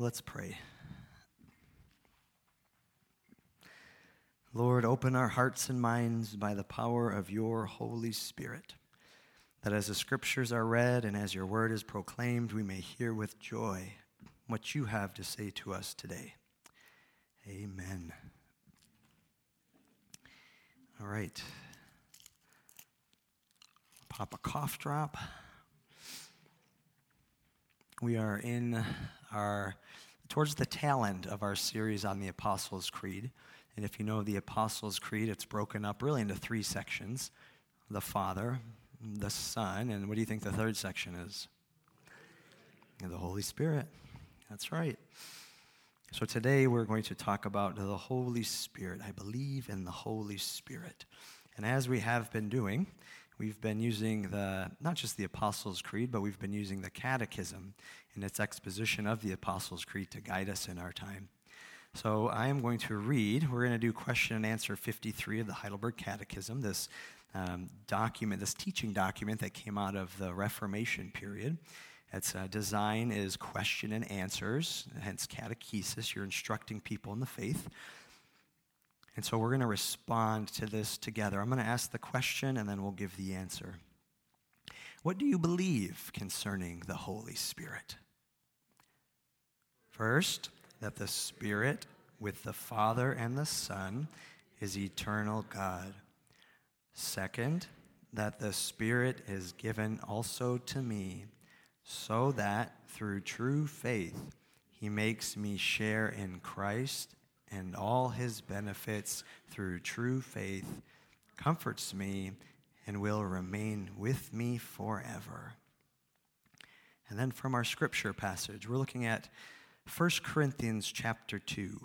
Let's pray. Lord, open our hearts and minds by the power of your Holy Spirit, that as the scriptures are read and as your word is proclaimed, we may hear with joy what you have to say to us today. Amen. All right. Pop a cough drop. We are in our towards the tail end of our series on the Apostles' Creed. And if you know the Apostles' Creed, it's broken up really into three sections the Father, the Son, and what do you think the third section is? the Holy Spirit. That's right. So today we're going to talk about the Holy Spirit. I believe in the Holy Spirit. And as we have been doing, we've been using the not just the Apostles' Creed, but we've been using the Catechism in its exposition of the Apostles' Creed to guide us in our time. So I am going to read, we're going to do question and answer 53 of the Heidelberg Catechism, this um, document, this teaching document that came out of the Reformation period. Its uh, design is question and answers, hence catechesis. You're instructing people in the faith. And so we're going to respond to this together. I'm going to ask the question and then we'll give the answer. What do you believe concerning the Holy Spirit? First, that the Spirit with the Father and the Son is eternal God. Second, that the Spirit is given also to me, so that through true faith he makes me share in Christ and all his benefits through true faith, comforts me, and will remain with me forever. And then from our scripture passage, we're looking at 1 Corinthians chapter 2.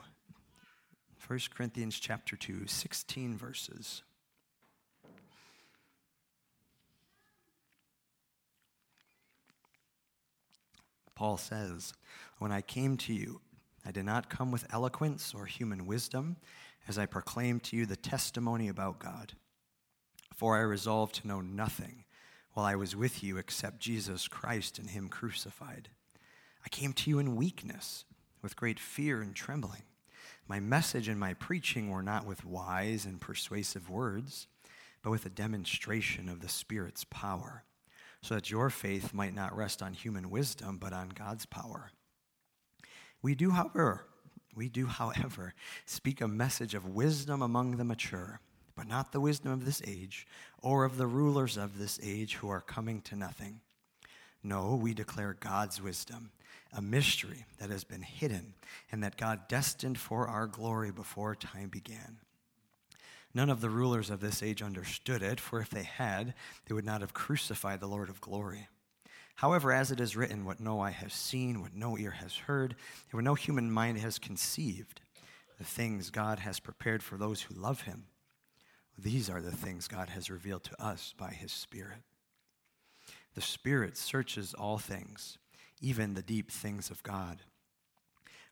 1 Corinthians chapter 2, 16 verses. Paul says, When I came to you, I did not come with eloquence or human wisdom as I proclaimed to you the testimony about God. For I resolved to know nothing while I was with you except Jesus Christ and Him crucified. I came to you in weakness, with great fear and trembling. My message and my preaching were not with wise and persuasive words, but with a demonstration of the Spirit's power, so that your faith might not rest on human wisdom, but on God's power. We do, however, we do, however, speak a message of wisdom among the mature, but not the wisdom of this age or of the rulers of this age who are coming to nothing. No, we declare God's wisdom a mystery that has been hidden and that God destined for our glory before time began. None of the rulers of this age understood it, for if they had, they would not have crucified the Lord of glory. However, as it is written, what no eye has seen, what no ear has heard, and what no human mind has conceived, the things God has prepared for those who love him, these are the things God has revealed to us by his Spirit. The Spirit searches all things even the deep things of God.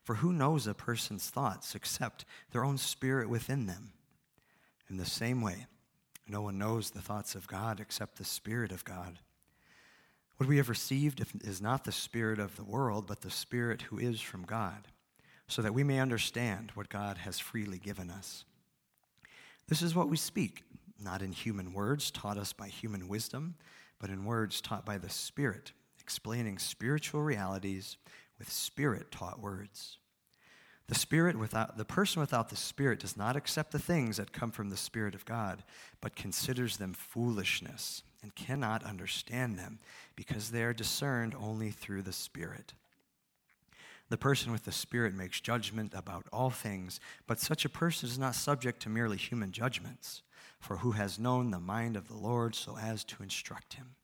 For who knows a person's thoughts except their own spirit within them? In the same way, no one knows the thoughts of God except the Spirit of God. What we have received is not the Spirit of the world, but the Spirit who is from God, so that we may understand what God has freely given us. This is what we speak, not in human words taught us by human wisdom, but in words taught by the Spirit explaining spiritual realities with spirit taught words. The spirit without the person without the spirit does not accept the things that come from the spirit of God, but considers them foolishness and cannot understand them because they are discerned only through the spirit. The person with the Spirit makes judgment about all things, but such a person is not subject to merely human judgments. For who has known the mind of the Lord so as to instruct him?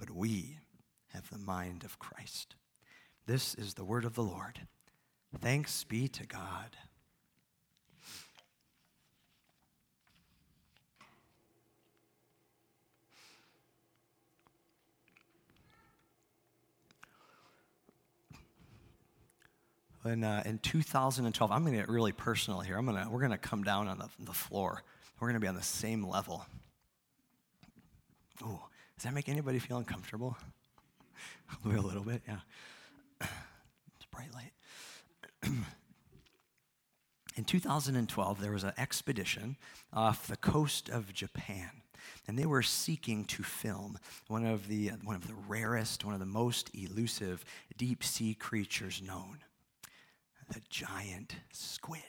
But we, have the mind of Christ. This is the word of the Lord. Thanks be to God. In, uh, in 2012, I'm going to get really personal here. I'm gonna, we're going to come down on the, the floor. We're going to be on the same level. Oh, does that make anybody feel uncomfortable? Maybe a little bit, yeah. It's bright light. in 2012, there was an expedition off the coast of Japan, and they were seeking to film one of the, one of the rarest, one of the most elusive deep sea creatures known the giant squid.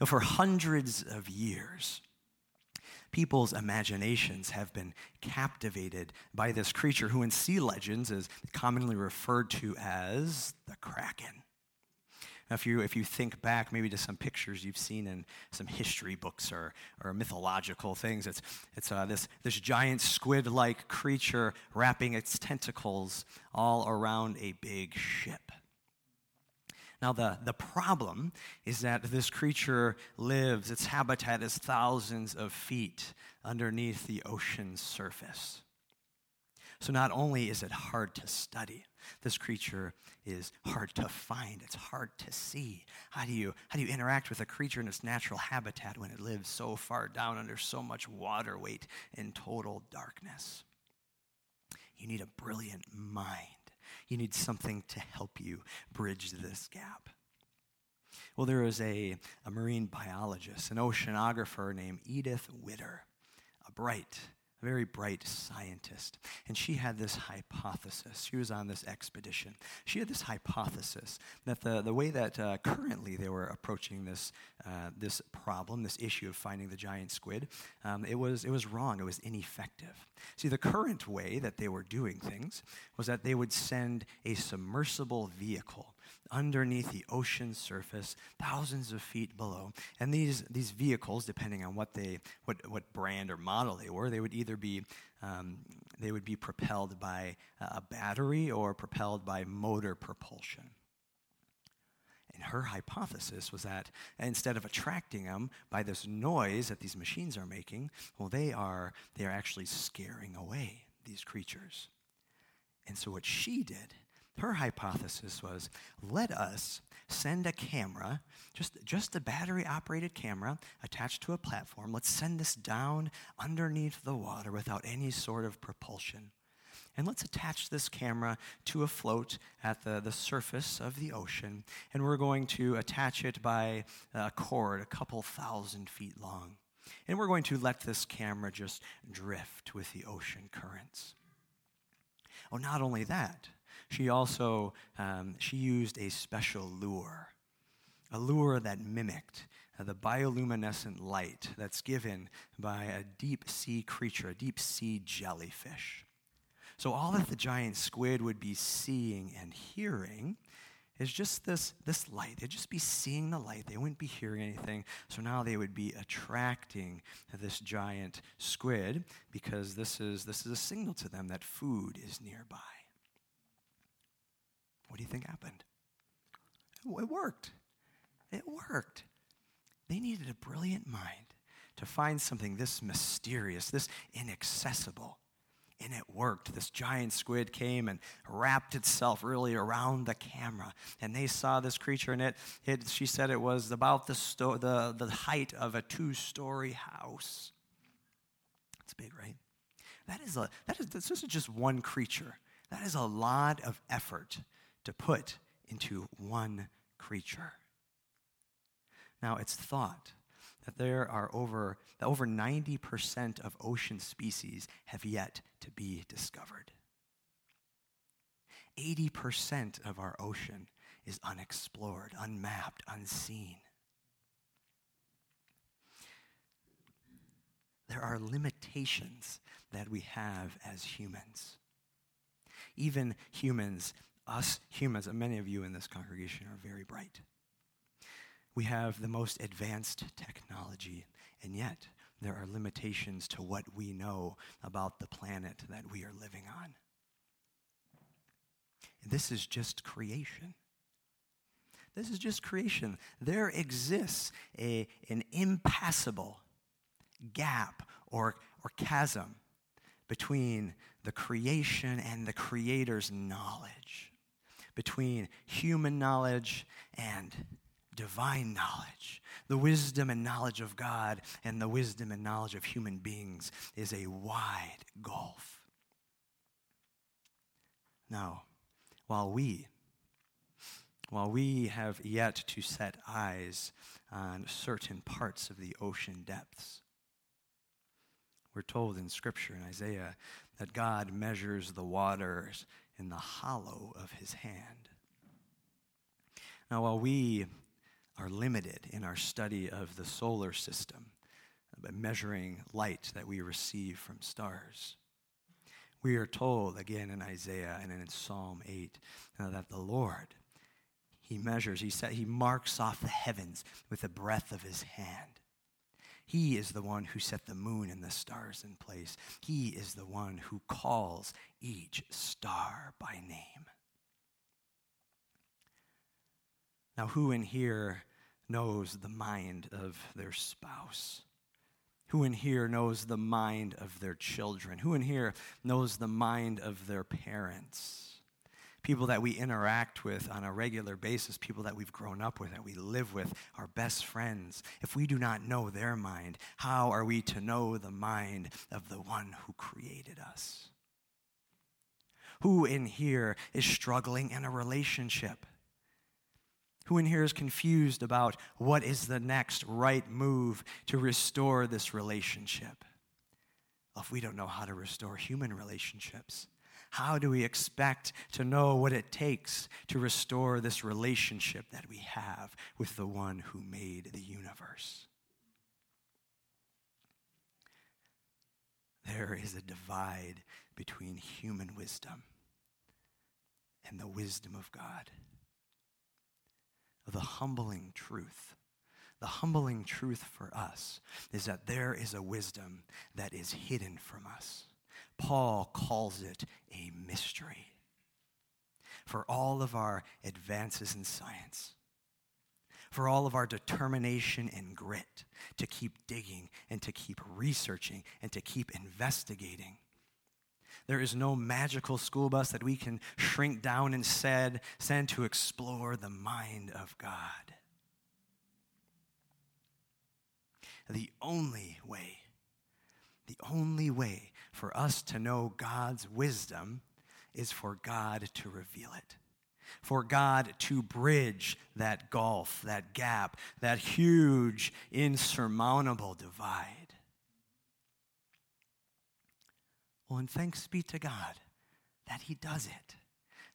Now, for hundreds of years, people's imaginations have been captivated by this creature who, in sea legends, is commonly referred to as the Kraken. Now, if you, if you think back maybe to some pictures you've seen in some history books or, or mythological things, it's, it's uh, this, this giant squid like creature wrapping its tentacles all around a big ship. Now, the, the problem is that this creature lives, its habitat is thousands of feet underneath the ocean's surface. So, not only is it hard to study, this creature is hard to find. It's hard to see. How do you, how do you interact with a creature in its natural habitat when it lives so far down under so much water weight in total darkness? You need a brilliant mind. You need something to help you bridge this gap. Well, there was a, a marine biologist, an oceanographer named Edith Widder, a bright, a very bright scientist. And she had this hypothesis. She was on this expedition. She had this hypothesis that the, the way that uh, currently they were approaching this, uh, this problem, this issue of finding the giant squid, um, it, was, it was wrong. It was ineffective. See, the current way that they were doing things was that they would send a submersible vehicle underneath the ocean surface, thousands of feet below. And these, these vehicles, depending on what, they, what, what brand or model they were, they would either be, um, they would be propelled by a battery or propelled by motor propulsion. And her hypothesis was that instead of attracting them by this noise that these machines are making, well, they are, they are actually scaring away these creatures. And so what she did her hypothesis was let us send a camera, just, just a battery operated camera attached to a platform. Let's send this down underneath the water without any sort of propulsion. And let's attach this camera to a float at the, the surface of the ocean. And we're going to attach it by a cord a couple thousand feet long. And we're going to let this camera just drift with the ocean currents. Oh, not only that, she also um, she used a special lure, a lure that mimicked uh, the bioluminescent light that's given by a deep sea creature, a deep sea jellyfish. So all that the giant squid would be seeing and hearing is just this, this light. They'd just be seeing the light. They wouldn't be hearing anything. So now they would be attracting this giant squid because this is, this is a signal to them that food is nearby. What do you think happened? It worked. It worked. They needed a brilliant mind to find something this mysterious, this inaccessible. And it worked. This giant squid came and wrapped itself really around the camera. And they saw this creature, and it, it she said it was about the, sto- the, the height of a two story house. It's big, right? That is a, that is, this is just one creature. That is a lot of effort to put into one creature. Now, it's thought that there are over, that over 90% of ocean species have yet to be discovered. 80% of our ocean is unexplored, unmapped, unseen. There are limitations that we have as humans. Even humans us humans, and many of you in this congregation are very bright. We have the most advanced technology, and yet there are limitations to what we know about the planet that we are living on. This is just creation. This is just creation. There exists a, an impassable gap or, or chasm between the creation and the Creator's knowledge between human knowledge and divine knowledge. The wisdom and knowledge of God and the wisdom and knowledge of human beings is a wide gulf. Now, while we while we have yet to set eyes on certain parts of the ocean depths. We're told in Scripture in Isaiah that God measures the waters in the hollow of his hand. Now, while we are limited in our study of the solar system, by measuring light that we receive from stars, we are told again in Isaiah and in Psalm 8 uh, that the Lord, He measures, He, set, he marks off the heavens with the breath of His hand. He is the one who set the moon and the stars in place. He is the one who calls each star by name. Now, who in here knows the mind of their spouse? Who in here knows the mind of their children? Who in here knows the mind of their parents? People that we interact with on a regular basis, people that we've grown up with, that we live with, our best friends. If we do not know their mind, how are we to know the mind of the one who created us? Who in here is struggling in a relationship? Who in here is confused about what is the next right move to restore this relationship? Well, if we don't know how to restore human relationships, how do we expect to know what it takes to restore this relationship that we have with the one who made the universe? There is a divide between human wisdom and the wisdom of God the humbling truth. The humbling truth for us is that there is a wisdom that is hidden from us. Paul calls it a mystery. For all of our advances in science, for all of our determination and grit to keep digging and to keep researching and to keep investigating, there is no magical school bus that we can shrink down and send, send to explore the mind of God. The only way, the only way for us to know God's wisdom is for God to reveal it. For God to bridge that gulf, that gap, that huge, insurmountable divide. Well, and thanks be to God that He does it.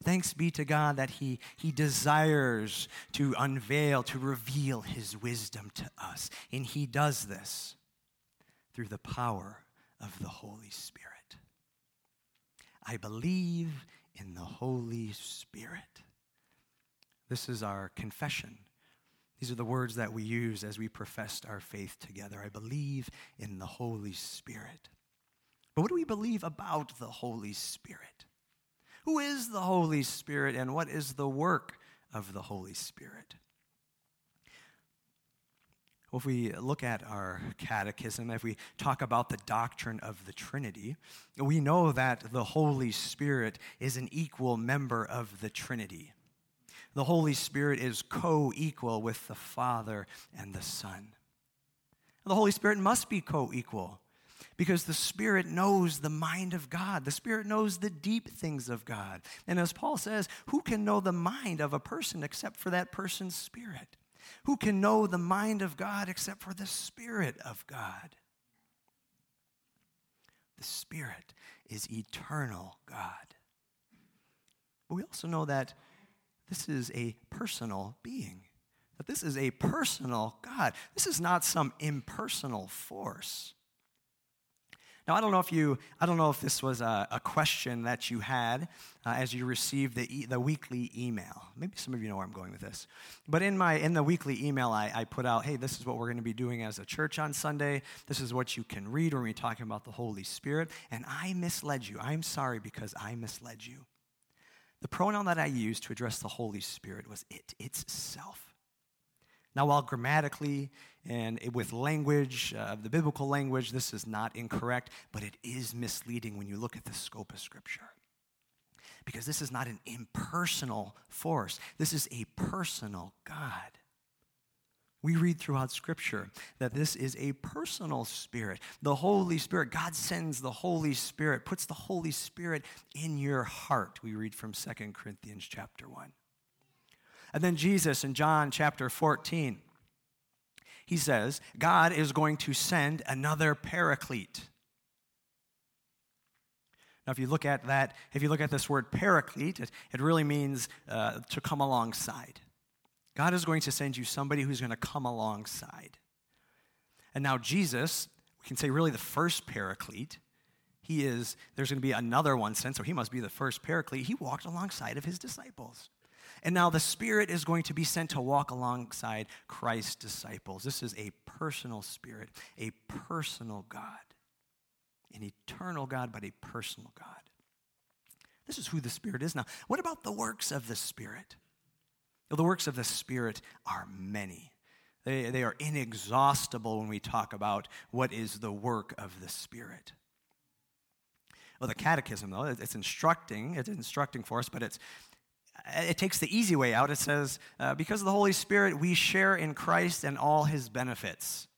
Thanks be to God that he, he desires to unveil, to reveal His wisdom to us. And He does this through the power of the Holy Spirit. I believe in the Holy Spirit. This is our confession. These are the words that we use as we professed our faith together. I believe in the Holy Spirit. But what do we believe about the Holy Spirit? Who is the Holy Spirit and what is the work of the Holy Spirit? Well, if we look at our catechism, if we talk about the doctrine of the Trinity, we know that the Holy Spirit is an equal member of the Trinity. The Holy Spirit is co equal with the Father and the Son. The Holy Spirit must be co equal because the Spirit knows the mind of God. The Spirit knows the deep things of God. And as Paul says, who can know the mind of a person except for that person's spirit? Who can know the mind of God except for the Spirit of God? The Spirit is eternal God. But we also know that this is a personal being, that this is a personal God. This is not some impersonal force. Now, I don't know if you, I don't know if this was a, a question that you had uh, as you received the, e- the weekly email. Maybe some of you know where I'm going with this. But in my, in the weekly email, I, I put out, hey, this is what we're going to be doing as a church on Sunday. This is what you can read when we're talking about the Holy Spirit. And I misled you. I'm sorry because I misled you. The pronoun that I used to address the Holy Spirit was it, it's self. Now, while grammatically and with language, uh, the biblical language, this is not incorrect, but it is misleading when you look at the scope of Scripture. Because this is not an impersonal force, this is a personal God. We read throughout Scripture that this is a personal spirit. The Holy Spirit, God sends the Holy Spirit, puts the Holy Spirit in your heart. We read from 2 Corinthians chapter 1. And then Jesus in John chapter 14, he says, God is going to send another paraclete. Now, if you look at that, if you look at this word paraclete, it, it really means uh, to come alongside. God is going to send you somebody who's going to come alongside. And now, Jesus, we can say really the first paraclete, he is, there's going to be another one sent, so he must be the first paraclete. He walked alongside of his disciples. And now the Spirit is going to be sent to walk alongside Christ's disciples. This is a personal Spirit, a personal God, an eternal God, but a personal God. This is who the Spirit is now. What about the works of the Spirit? The works of the Spirit are many. They, they are inexhaustible when we talk about what is the work of the Spirit. Well, the catechism, though, it's instructing, it's instructing for us, but it's, it takes the easy way out. It says, uh, because of the Holy Spirit, we share in Christ and all his benefits.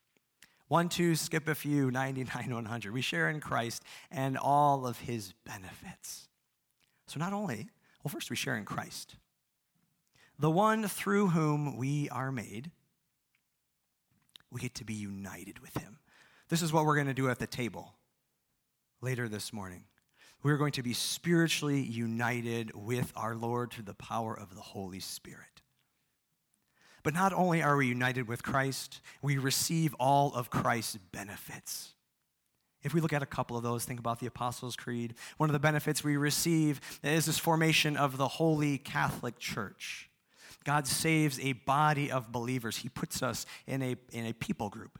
One, two, skip a few, 99, 100. We share in Christ and all of his benefits. So not only, well, first we share in Christ, the one through whom we are made, we get to be united with him. This is what we're going to do at the table later this morning. We're going to be spiritually united with our Lord through the power of the Holy Spirit. But not only are we united with Christ, we receive all of Christ's benefits. If we look at a couple of those, think about the Apostles' Creed. One of the benefits we receive is this formation of the Holy Catholic Church. God saves a body of believers. He puts us in a, in a people group,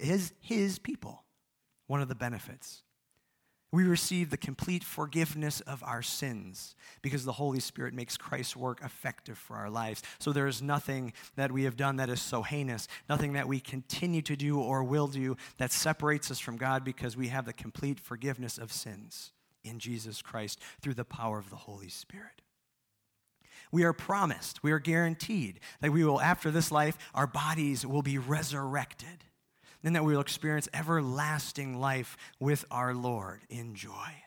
his, his people. One of the benefits. We receive the complete forgiveness of our sins because the Holy Spirit makes Christ's work effective for our lives. So there is nothing that we have done that is so heinous, nothing that we continue to do or will do that separates us from God because we have the complete forgiveness of sins in Jesus Christ through the power of the Holy Spirit. We are promised, we are guaranteed that we will, after this life, our bodies will be resurrected and that we will experience everlasting life with our Lord in joy.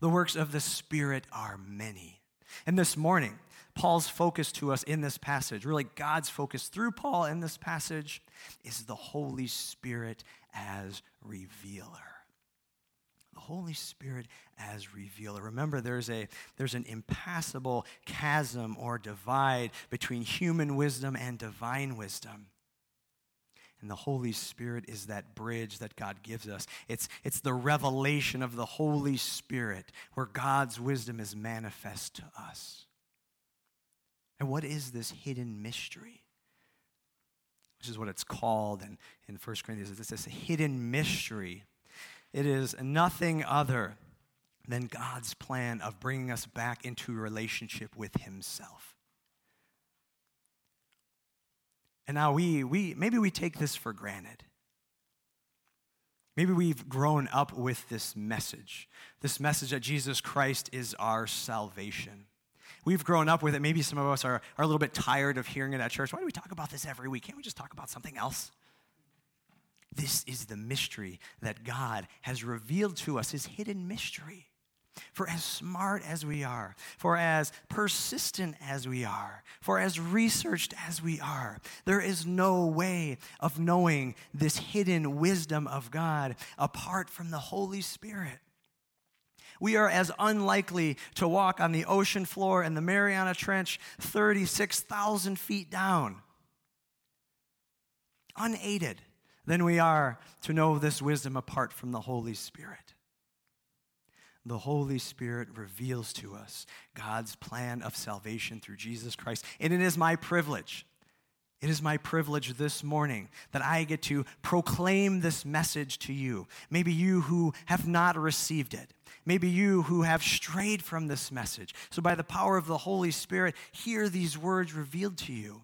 The works of the Spirit are many. And this morning, Paul's focus to us in this passage, really God's focus through Paul in this passage, is the Holy Spirit as revealer. The Holy Spirit as revealer. Remember, there's, a, there's an impassable chasm or divide between human wisdom and divine wisdom. And the Holy Spirit is that bridge that God gives us. It's, it's the revelation of the Holy Spirit where God's wisdom is manifest to us. And what is this hidden mystery? Which is what it's called in, in 1 Corinthians. It's this hidden mystery. It is nothing other than God's plan of bringing us back into relationship with Himself. And now we, we maybe we take this for granted. Maybe we've grown up with this message, this message that Jesus Christ is our salvation. We've grown up with it. Maybe some of us are, are a little bit tired of hearing it at church. Why do we talk about this every week? Can't we just talk about something else? This is the mystery that God has revealed to us, his hidden mystery. For as smart as we are, for as persistent as we are, for as researched as we are, there is no way of knowing this hidden wisdom of God apart from the Holy Spirit. We are as unlikely to walk on the ocean floor in the Mariana Trench 36,000 feet down, unaided, than we are to know this wisdom apart from the Holy Spirit the Holy Spirit reveals to us God's plan of salvation through Jesus Christ. And it is my privilege. It is my privilege this morning that I get to proclaim this message to you. Maybe you who have not received it. Maybe you who have strayed from this message. So, by the power of the Holy Spirit, hear these words revealed to you.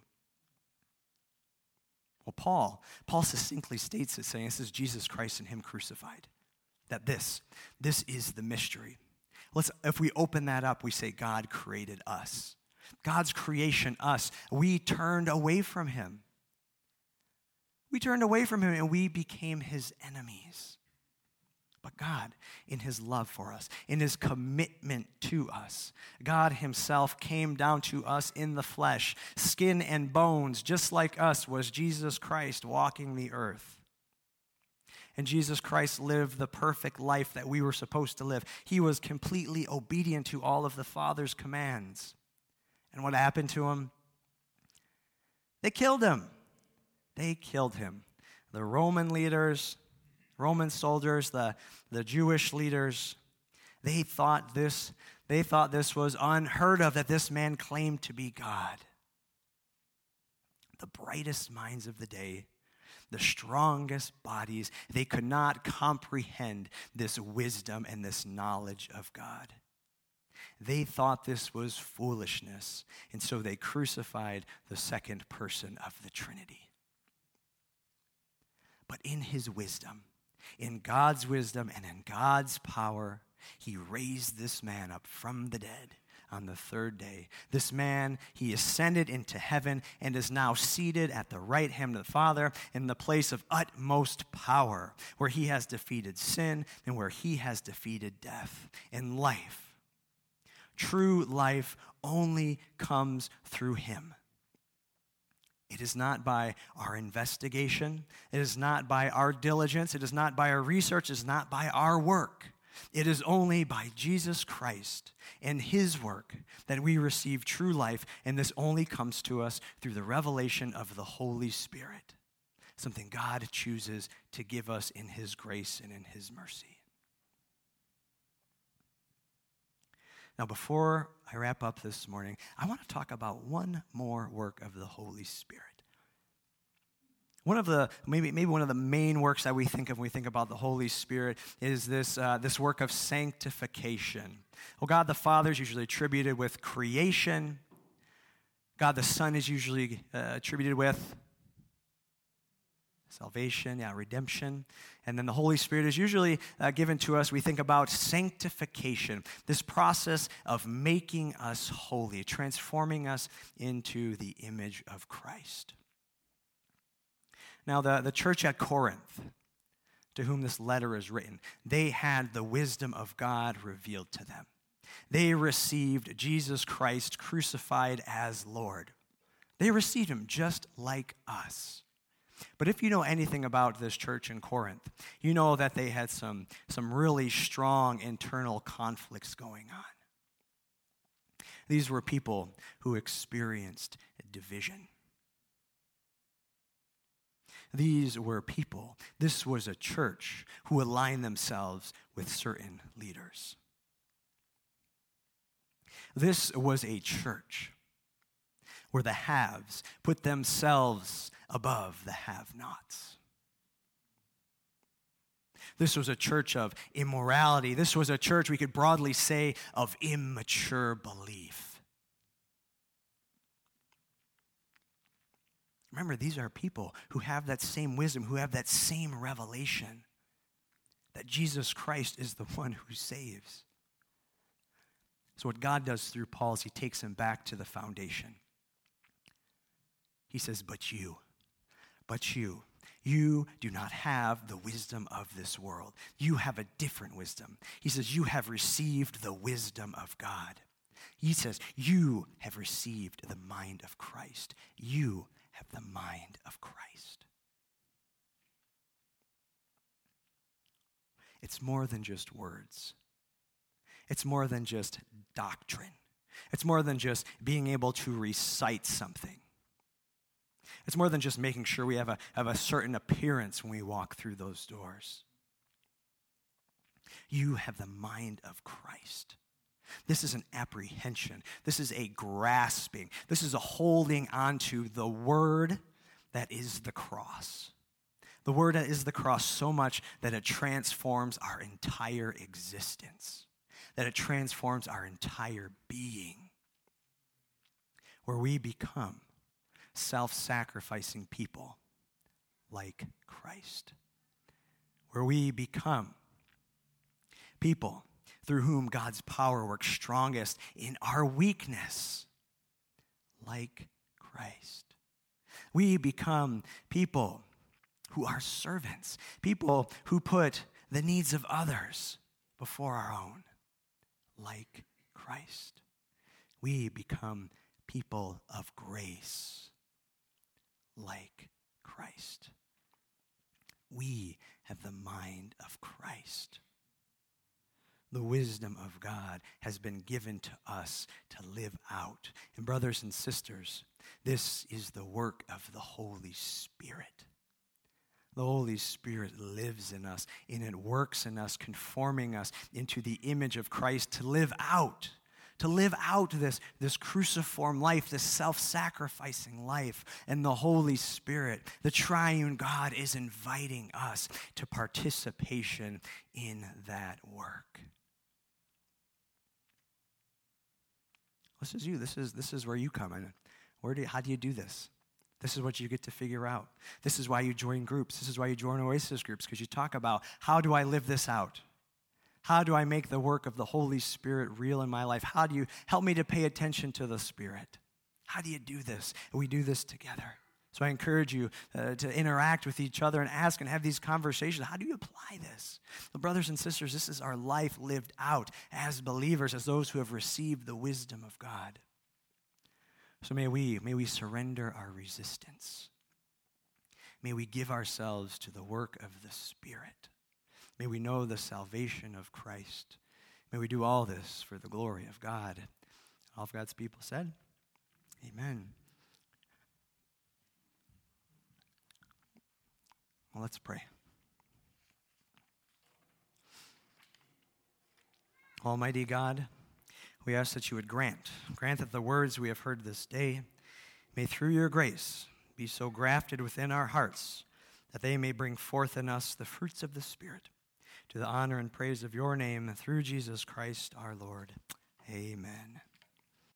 Well, Paul, Paul succinctly states it, saying, This is Jesus Christ and Him crucified that this, this is the mystery. Let's, if we open that up, we say God created us. God's creation, us. We turned away from him. We turned away from him and we became his enemies. But God in his love for us, in his commitment to us. God himself came down to us in the flesh, skin and bones, just like us was Jesus Christ walking the earth. And Jesus Christ lived the perfect life that we were supposed to live. He was completely obedient to all of the Father's commands. And what happened to him? They killed him. They killed him. The Roman leaders, Roman soldiers, the, the Jewish leaders, they thought this they thought this was unheard of that this man claimed to be God. The brightest minds of the day, the strongest bodies, they could not comprehend this wisdom and this knowledge of God. They thought this was foolishness, and so they crucified the second person of the Trinity. But in his wisdom, in God's wisdom and in God's power, he raised this man up from the dead on the third day. This man, he ascended into heaven and is now seated at the right hand of the Father in the place of utmost power, where he has defeated sin and where he has defeated death and life. True life only comes through him. It is not by our investigation. It is not by our diligence. It is not by our research. It is not by our work. It is only by Jesus Christ and his work that we receive true life, and this only comes to us through the revelation of the Holy Spirit, something God chooses to give us in his grace and in his mercy. Now, before I wrap up this morning, I want to talk about one more work of the Holy Spirit. One of the maybe maybe one of the main works that we think of when we think about the Holy Spirit is this uh, this work of sanctification. Well, God the Father is usually attributed with creation. God the Son is usually uh, attributed with salvation, yeah, redemption. And then the Holy Spirit is usually uh, given to us. We think about sanctification, this process of making us holy, transforming us into the image of Christ. Now, the, the church at Corinth, to whom this letter is written, they had the wisdom of God revealed to them. They received Jesus Christ crucified as Lord. They received him just like us. But if you know anything about this church in Corinth, you know that they had some, some really strong internal conflicts going on. These were people who experienced division. These were people. This was a church who aligned themselves with certain leaders. This was a church where the haves put themselves above the have nots. This was a church of immorality. This was a church, we could broadly say, of immature belief. Remember, these are people who have that same wisdom, who have that same revelation that Jesus Christ is the one who saves. So, what God does through Paul is he takes him back to the foundation. He says, But you, but you, you do not have the wisdom of this world. You have a different wisdom. He says, You have received the wisdom of God. He says, You have received the mind of Christ. You have the mind of Christ. It's more than just words, it's more than just doctrine, it's more than just being able to recite something. It's more than just making sure we have a, have a certain appearance when we walk through those doors. You have the mind of Christ. This is an apprehension. This is a grasping. This is a holding onto the word that is the cross. The word that is the cross so much that it transforms our entire existence, that it transforms our entire being, where we become self sacrificing people like Christ, where we become people through whom God's power works strongest in our weakness, like Christ. We become people who are servants, people who put the needs of others before our own, like Christ. We become people of grace, like Christ. We have the mind of Christ. The wisdom of God has been given to us to live out. And, brothers and sisters, this is the work of the Holy Spirit. The Holy Spirit lives in us and it works in us, conforming us into the image of Christ to live out, to live out this, this cruciform life, this self sacrificing life. And the Holy Spirit, the triune God, is inviting us to participation in that work. This is you. This is, this is where you come in. Where do you, how do you do this? This is what you get to figure out. This is why you join groups. This is why you join Oasis groups, because you talk about how do I live this out? How do I make the work of the Holy Spirit real in my life? How do you help me to pay attention to the Spirit? How do you do this? We do this together. So I encourage you uh, to interact with each other and ask and have these conversations. How do you apply this? Well, brothers and sisters, this is our life lived out as believers, as those who have received the wisdom of God. So may we, may we surrender our resistance. May we give ourselves to the work of the Spirit. May we know the salvation of Christ. May we do all this for the glory of God. All of God's people said, Amen. Well, let's pray. Almighty God, we ask that you would grant, grant that the words we have heard this day may through your grace be so grafted within our hearts that they may bring forth in us the fruits of the Spirit to the honor and praise of your name through Jesus Christ our Lord. Amen.